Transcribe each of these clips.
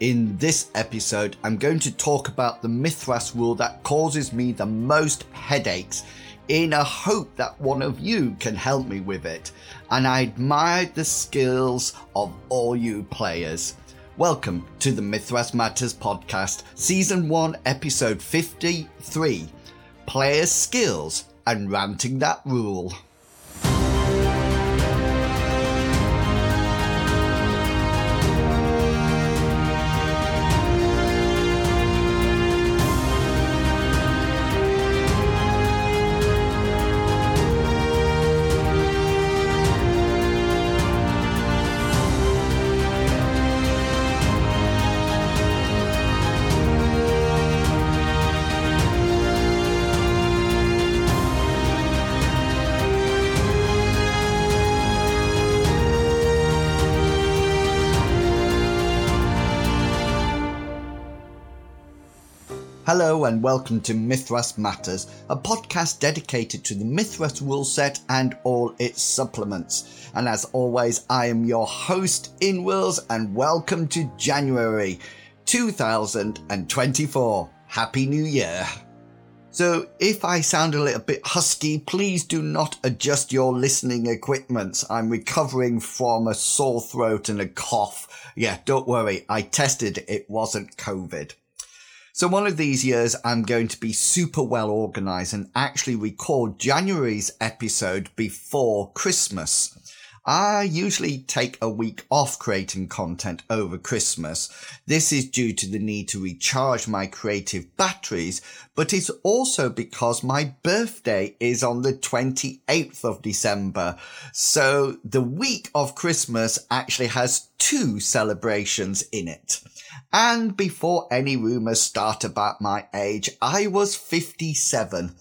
In this episode, I'm going to talk about the Mythras rule that causes me the most headaches in a hope that one of you can help me with it. And I admired the skills of all you players. Welcome to the Mythras Matters podcast, season 1, episode 53 Player Skills and Ranting That Rule. Hello and welcome to Mythras Matters, a podcast dedicated to the Mythras rule set and all its supplements. And as always, I am your host, Inwils, and welcome to January 2024. Happy New Year! So, if I sound a little bit husky, please do not adjust your listening equipment. I'm recovering from a sore throat and a cough. Yeah, don't worry, I tested it wasn't COVID. So one of these years, I'm going to be super well organized and actually record January's episode before Christmas. I usually take a week off creating content over Christmas. This is due to the need to recharge my creative batteries, but it's also because my birthday is on the 28th of December. So the week of Christmas actually has two celebrations in it. And before any rumours start about my age, I was 57.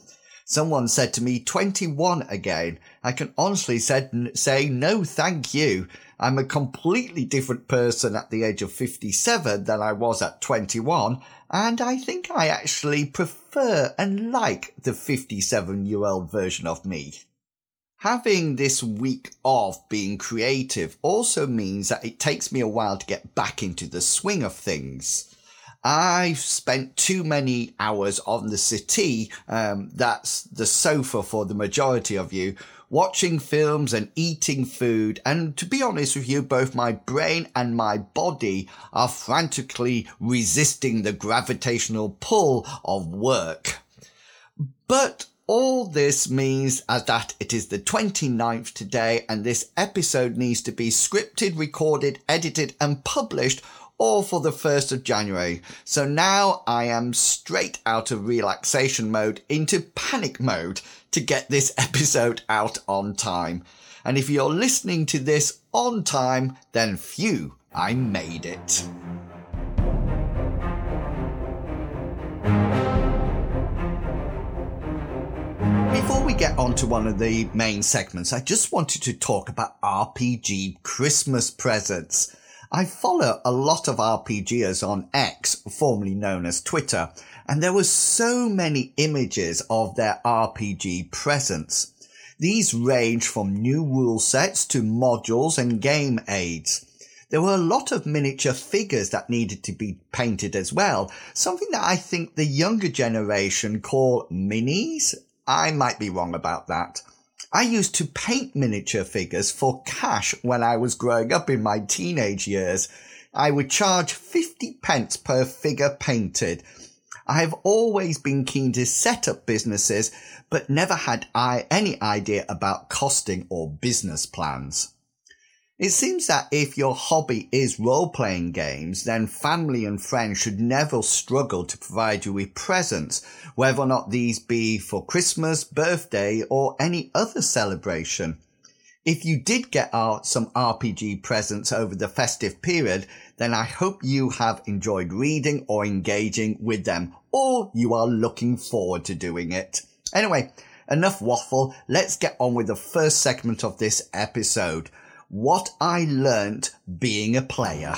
Someone said to me 21 again. I can honestly said, say no thank you. I'm a completely different person at the age of 57 than I was at 21, and I think I actually prefer and like the 57 year old version of me. Having this week off being creative also means that it takes me a while to get back into the swing of things. I've spent too many hours on the city, um, that's the sofa for the majority of you, watching films and eating food. And to be honest with you, both my brain and my body are frantically resisting the gravitational pull of work. But all this means as that it is the 29th today and this episode needs to be scripted, recorded, edited and published all for the 1st of January. So now I am straight out of relaxation mode into panic mode to get this episode out on time. And if you're listening to this on time, then phew, I made it. Before we get on to one of the main segments, I just wanted to talk about RPG Christmas presents. I follow a lot of RPGers on X, formerly known as Twitter, and there were so many images of their RPG presents. These range from new rule sets to modules and game aids. There were a lot of miniature figures that needed to be painted as well, something that I think the younger generation call minis I might be wrong about that. I used to paint miniature figures for cash when I was growing up in my teenage years. I would charge 50 pence per figure painted. I have always been keen to set up businesses, but never had I any idea about costing or business plans. It seems that if your hobby is role playing games, then family and friends should never struggle to provide you with presents, whether or not these be for Christmas, birthday, or any other celebration. If you did get some RPG presents over the festive period, then I hope you have enjoyed reading or engaging with them, or you are looking forward to doing it. Anyway, enough waffle. Let's get on with the first segment of this episode what I learnt being a player.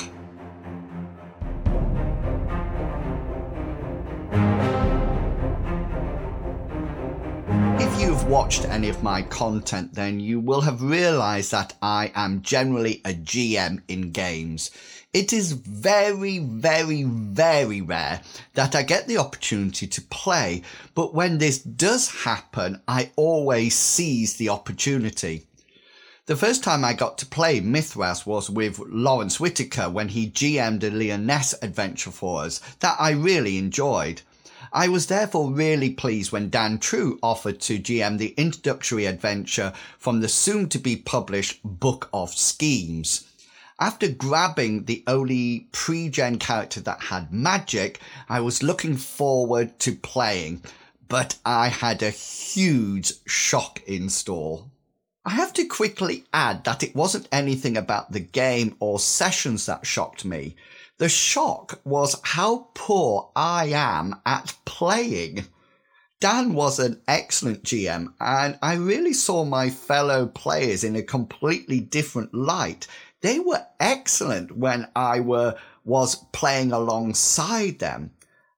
If you've watched any of my content, then you will have realized that I am generally a GM in games. It is very, very, very rare that I get the opportunity to play, but when this does happen, I always seize the opportunity. The first time I got to play Mythras was with Lawrence Whitaker when he GM'd a Lyonesse adventure for us that I really enjoyed. I was therefore really pleased when Dan True offered to GM the introductory adventure from the soon to be published Book of Schemes. After grabbing the only pre-gen character that had magic, I was looking forward to playing, but I had a huge shock in store. I have to quickly add that it wasn't anything about the game or sessions that shocked me. The shock was how poor I am at playing. Dan was an excellent GM and I really saw my fellow players in a completely different light they were excellent when I were was playing alongside them.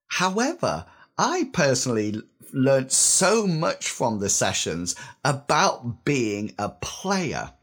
However, I personally learned so much from the sessions about being a player.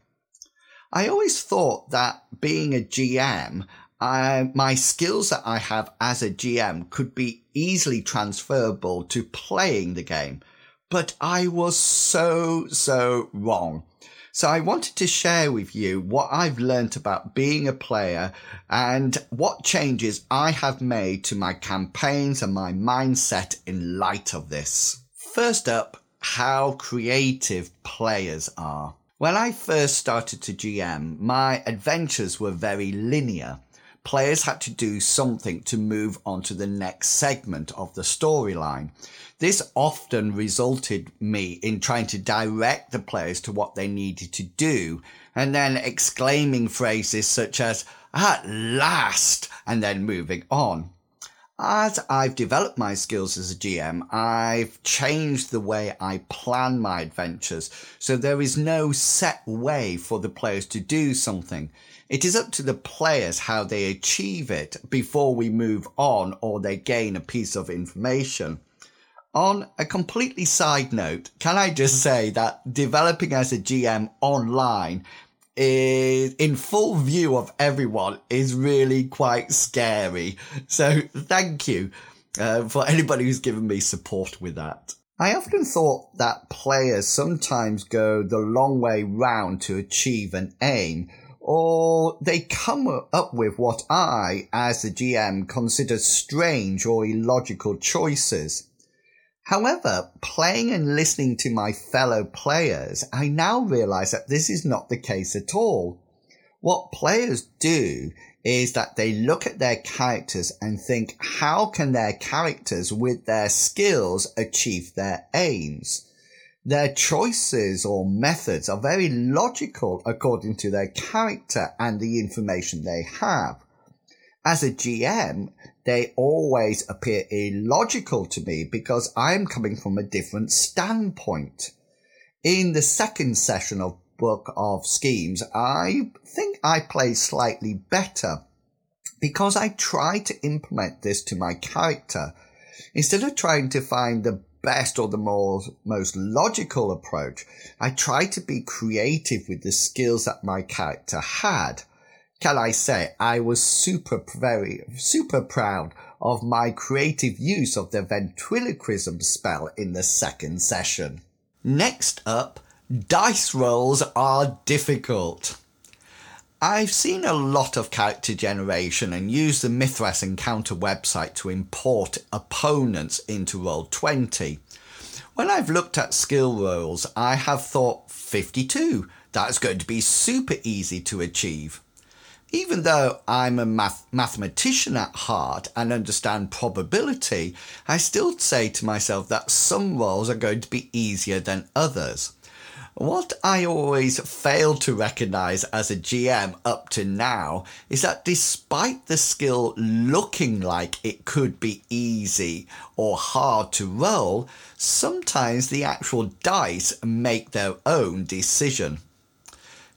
I always thought that being a GM, I, my skills that I have as a GM could be easily transferable to playing the game, but I was so, so wrong. So I wanted to share with you what I've learned about being a player and what changes I have made to my campaigns and my mindset in light of this. First up, how creative players are. When I first started to GM, my adventures were very linear. Players had to do something to move on to the next segment of the storyline. This often resulted me in trying to direct the players to what they needed to do and then exclaiming phrases such as, at last, and then moving on. As I've developed my skills as a GM, I've changed the way I plan my adventures. So there is no set way for the players to do something. It is up to the players how they achieve it before we move on or they gain a piece of information. On a completely side note, can I just say that developing as a GM online is in full view of everyone is really quite scary. So thank you uh, for anybody who's given me support with that. I often thought that players sometimes go the long way round to achieve an aim, or they come up with what I, as a GM, consider strange or illogical choices. However, playing and listening to my fellow players, I now realize that this is not the case at all. What players do is that they look at their characters and think, how can their characters with their skills achieve their aims? Their choices or methods are very logical according to their character and the information they have. As a GM, they always appear illogical to me because I'm coming from a different standpoint. In the second session of Book of Schemes, I think I play slightly better because I try to implement this to my character. Instead of trying to find the best or the more, most logical approach, I try to be creative with the skills that my character had can I say, I was super, very, super proud of my creative use of the ventriloquism spell in the second session. Next up, dice rolls are difficult. I've seen a lot of character generation and used the Mythras Encounter website to import opponents into Roll20. When I've looked at skill rolls, I have thought 52. That's going to be super easy to achieve even though I'm a math- mathematician at heart and understand probability, I still say to myself that some rolls are going to be easier than others. What I always fail to recognize as a GM up to now is that despite the skill looking like it could be easy or hard to roll, sometimes the actual dice make their own decision.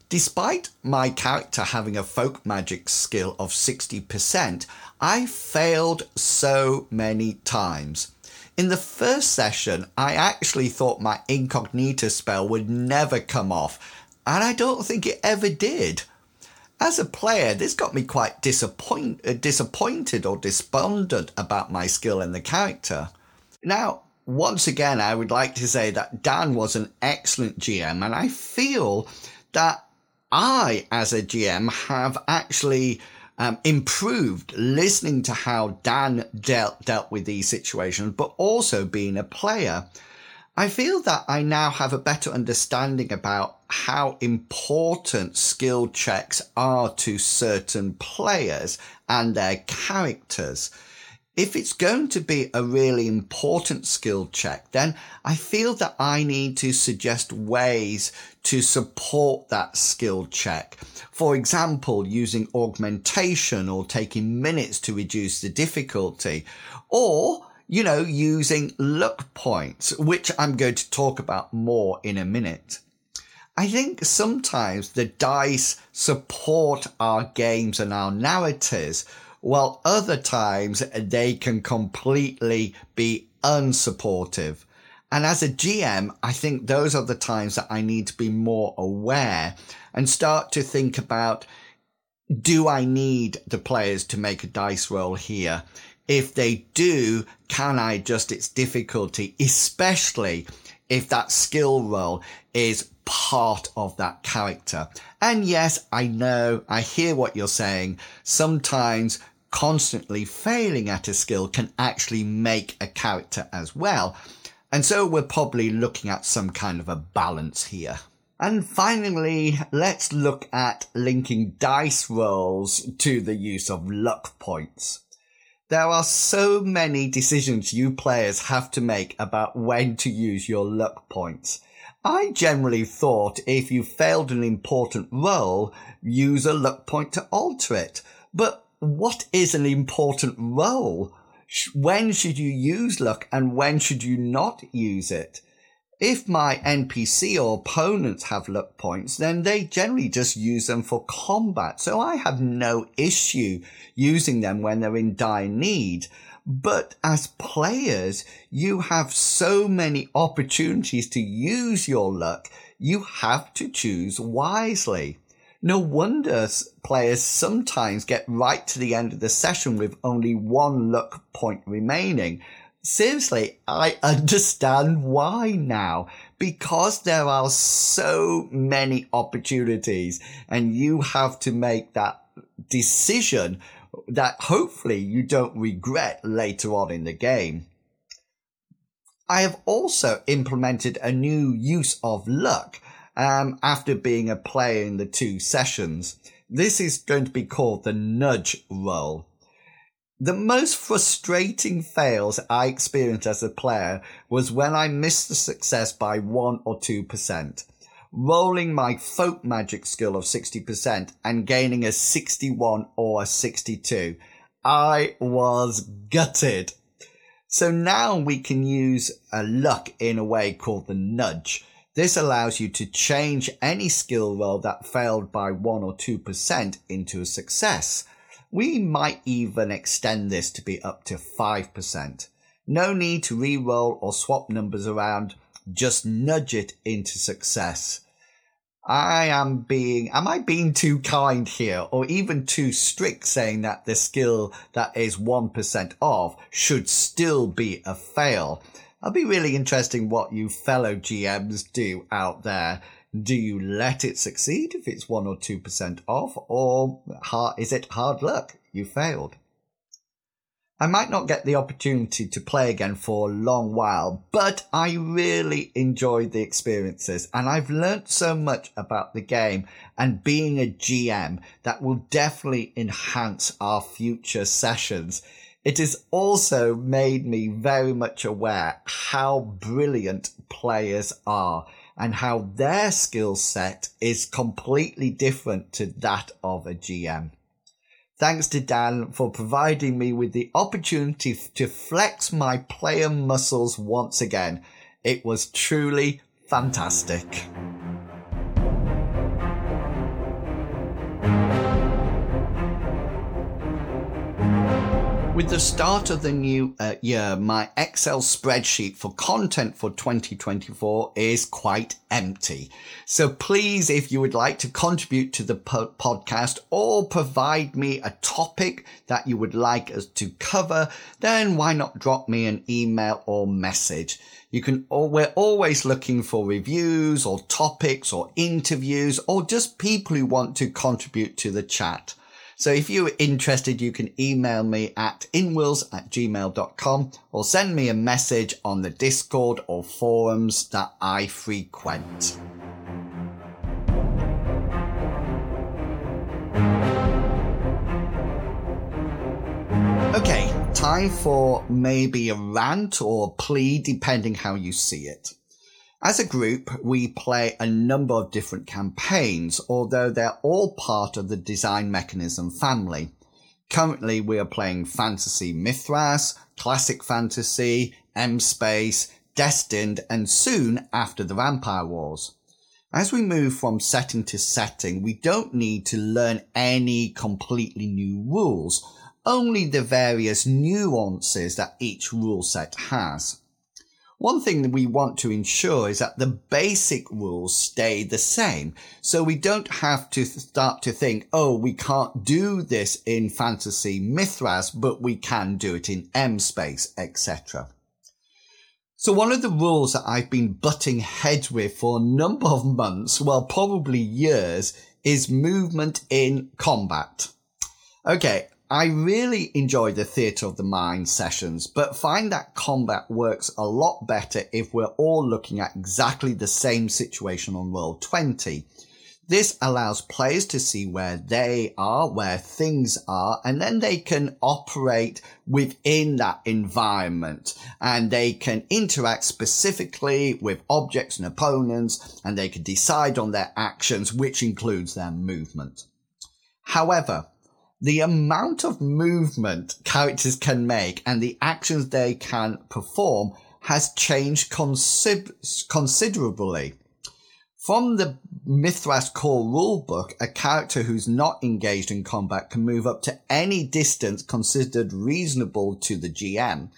Despite my character having a folk magic skill of 60%, I failed so many times. In the first session, I actually thought my incognito spell would never come off, and I don't think it ever did. As a player, this got me quite disappoint- uh, disappointed or despondent about my skill in the character. Now, once again, I would like to say that Dan was an excellent GM, and I feel that I, as a GM, have actually um, improved listening to how Dan dealt dealt with these situations, but also being a player. I feel that I now have a better understanding about how important skill checks are to certain players and their characters. If it's going to be a really important skill check, then I feel that I need to suggest ways to support that skill check. For example, using augmentation or taking minutes to reduce the difficulty or you know, using luck points, which I'm going to talk about more in a minute. I think sometimes the dice support our games and our narratives, while other times they can completely be unsupportive. And as a GM, I think those are the times that I need to be more aware and start to think about, do I need the players to make a dice roll here? If they do, can I adjust its difficulty, especially if that skill roll is part of that character? And yes, I know, I hear what you're saying. Sometimes constantly failing at a skill can actually make a character as well. And so we're probably looking at some kind of a balance here. And finally, let's look at linking dice rolls to the use of luck points. There are so many decisions you players have to make about when to use your luck points. I generally thought if you failed an important roll, use a luck point to alter it. But what is an important roll? When should you use luck and when should you not use it? If my NPC or opponents have luck points, then they generally just use them for combat. So I have no issue using them when they're in dire need. But as players, you have so many opportunities to use your luck. You have to choose wisely. No wonder players sometimes get right to the end of the session with only one luck point remaining seriously, I understand why now. Because there are so many opportunities and you have to make that decision that hopefully you don't regret later on in the game. I have also implemented a new use of luck um, after being a player in the two sessions. This is going to be called the nudge roll. The most frustrating fails I experienced as a player was when I missed the success by 1 or 2%, rolling my folk magic skill of 60% and gaining a 61 or a 62. I was gutted. So now we can use a luck in a way called the nudge. This allows you to change any skill roll that failed by 1 or 2% into a success. We might even extend this to be up to 5%. No need to re-roll or swap numbers around, just nudge it into success. I am being, am I being too kind here or even too strict saying that the skill that is 1% off should still be a fail? I'll be really interesting what you fellow GMs do out there do you let it succeed if it's 1 or 2% off, or is it hard luck? You failed. I might not get the opportunity to play again for a long while, but I really enjoyed the experiences and I've learnt so much about the game and being a GM that will definitely enhance our future sessions. It has also made me very much aware how brilliant players are and how their skill set is completely different to that of a GM. Thanks to Dan for providing me with the opportunity to flex my player muscles once again. It was truly fantastic. With the start of the new uh, year, my Excel spreadsheet for content for 2024 is quite empty. So please, if you would like to contribute to the po- podcast or provide me a topic that you would like us to cover, then why not drop me an email or message? You can, we're always looking for reviews or topics or interviews or just people who want to contribute to the chat. So if you're interested, you can email me at inwils at gmail.com or send me a message on the Discord or forums that I frequent. Okay, time for maybe a rant or a plea, depending how you see it. As a group, we play a number of different campaigns, although they're all part of the design mechanism family. Currently, we are playing Fantasy Mythras, Classic Fantasy, M Space, Destined, and soon after the Vampire Wars. As we move from setting to setting, we don't need to learn any completely new rules, only the various nuances that each rule set has. One thing that we want to ensure is that the basic rules stay the same. So we don't have to start to think, oh, we can't do this in fantasy Mythras, but we can do it in M space, etc. So one of the rules that I've been butting heads with for a number of months, well, probably years, is movement in combat. Okay, I really enjoy the theatre of the mind sessions, but find that combat works a lot better if we're all looking at exactly the same situation on Roll20. This allows players to see where they are, where things are, and then they can operate within that environment and they can interact specifically with objects and opponents and they can decide on their actions, which includes their movement. However, the amount of movement characters can make and the actions they can perform has changed consider- considerably. From the Mythras core rulebook, a character who's not engaged in combat can move up to any distance considered reasonable to the GM.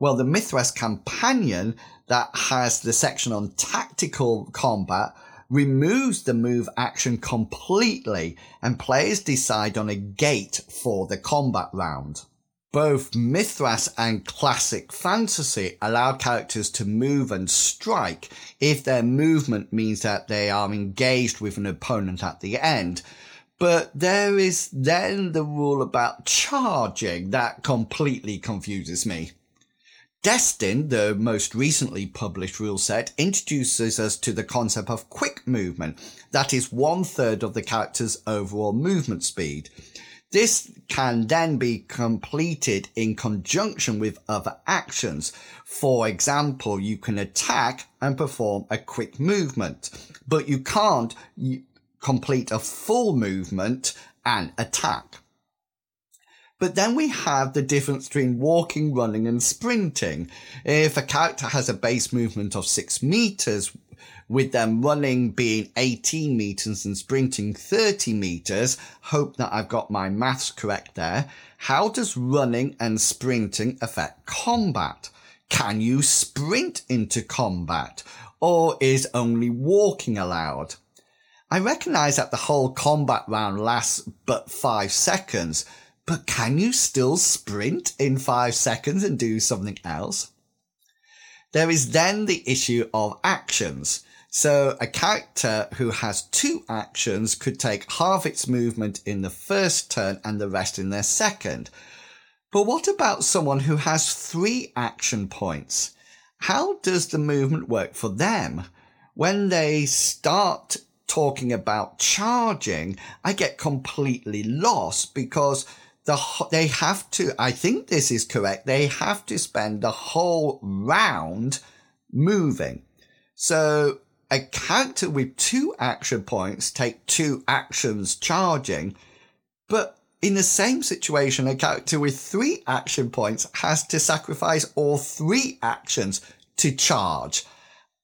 Well, the Mythras companion that has the section on tactical combat removes the move action completely and players decide on a gait for the combat round. Both Mythras and Classic Fantasy allow characters to move and strike if their movement means that they are engaged with an opponent at the end. But there is then the rule about charging that completely confuses me. Destined, the most recently published rule set, introduces us to the concept of quick movement. That is one third of the character's overall movement speed. This can then be completed in conjunction with other actions. For example, you can attack and perform a quick movement, but you can't complete a full movement and attack. But then we have the difference between walking, running, and sprinting. If a character has a base movement of six meters, with them running being 18 meters and sprinting 30 meters, hope that I've got my maths correct there. How does running and sprinting affect combat? Can you sprint into combat? Or is only walking allowed? I recognize that the whole combat round lasts but five seconds, but can you still sprint in five seconds and do something else? There is then the issue of actions. So a character who has two actions could take half its movement in the first turn and the rest in their second. But what about someone who has three action points? How does the movement work for them? When they start talking about charging, I get completely lost because the they have to i think this is correct they have to spend the whole round moving. So a character with two action points take two actions charging but in the same situation a character with three action points has to sacrifice all three actions to charge.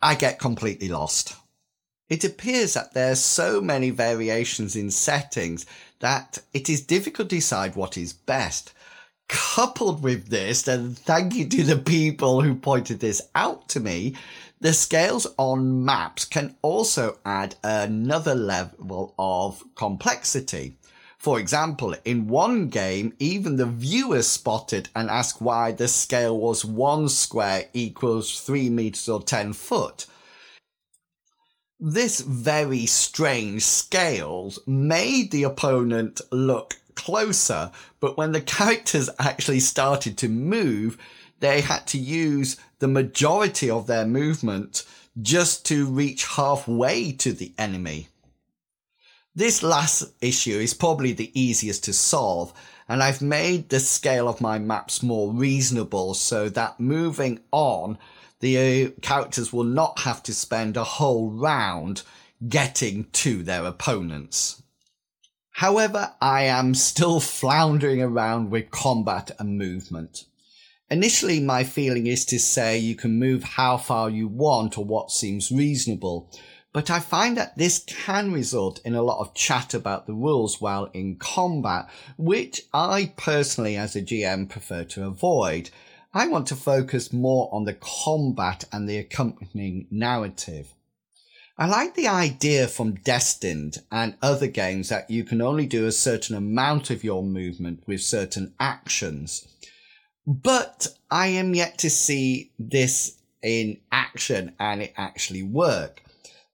I get completely lost. It appears that there are so many variations in settings that it is difficult to decide what is best. Coupled with this, and thank you to the people who pointed this out to me, the scales on maps can also add another level of complexity. For example, in one game, even the viewers spotted and asked why the scale was one square equals three meters or 10 foot. This very strange scales made the opponent look closer, but when the characters actually started to move, they had to use the majority of their movement just to reach halfway to the enemy. This last issue is probably the easiest to solve, and I've made the scale of my maps more reasonable so that moving on, the uh, characters will not have to spend a whole round getting to their opponents. However, I am still floundering around with combat and movement. Initially, my feeling is to say you can move how far you want or what seems reasonable, but I find that this can result in a lot of chat about the rules while in combat, which I personally as a GM prefer to avoid. I want to focus more on the combat and the accompanying narrative. I like the idea from Destined and other games that you can only do a certain amount of your movement with certain actions. But I am yet to see this in action and it actually work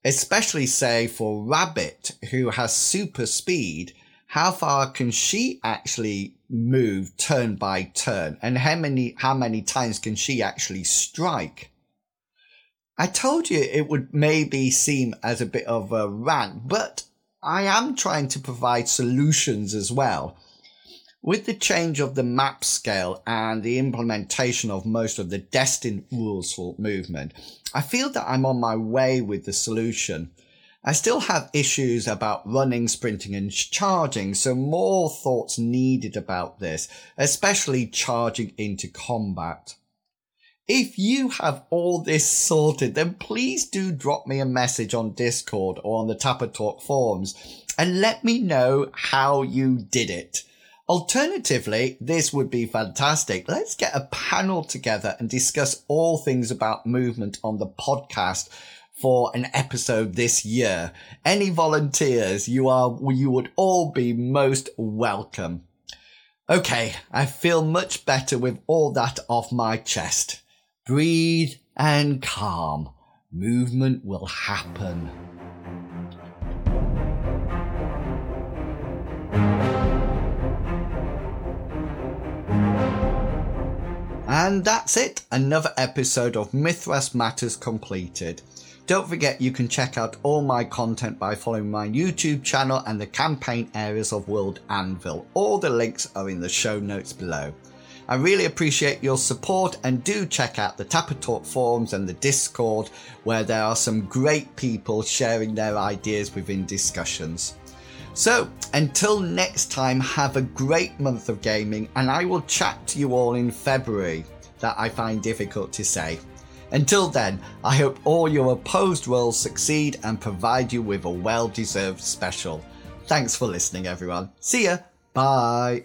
especially say for Rabbit, who has super speed, how far can she actually move turn by turn? And how many, how many times can she actually strike? I told you it would maybe seem as a bit of a rant, but I am trying to provide solutions as well. With the change of the map scale and the implementation of most of the destined rules for movement, I feel that I'm on my way with the solution. I still have issues about running, sprinting and charging, so more thoughts needed about this, especially charging into combat. If you have all this sorted, then please do drop me a message on Discord or on the Tapatalk forums and let me know how you did it. Alternatively, this would be fantastic. Let's get a panel together and discuss all things about movement on the podcast for an episode this year. Any volunteers, you are, you would all be most welcome. Okay, I feel much better with all that off my chest. Breathe and calm. Movement will happen. And that's it, another episode of Mythras Matters completed. Don't forget you can check out all my content by following my YouTube channel and the campaign areas of World Anvil. All the links are in the show notes below. I really appreciate your support and do check out the Tapatalk forums and the Discord where there are some great people sharing their ideas within discussions. So, until next time, have a great month of gaming, and I will chat to you all in February. That I find difficult to say. Until then, I hope all your opposed rolls succeed and provide you with a well deserved special. Thanks for listening, everyone. See ya. Bye.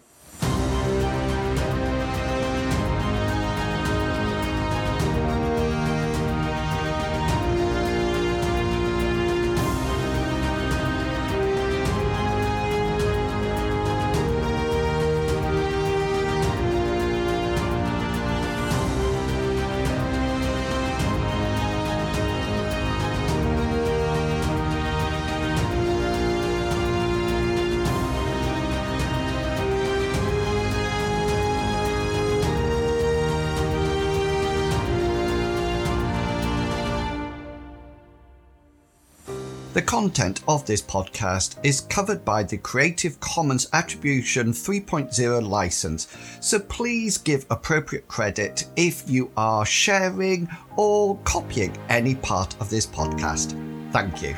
Content of this podcast is covered by the Creative Commons Attribution 3.0 license, so please give appropriate credit if you are sharing or copying any part of this podcast. Thank you.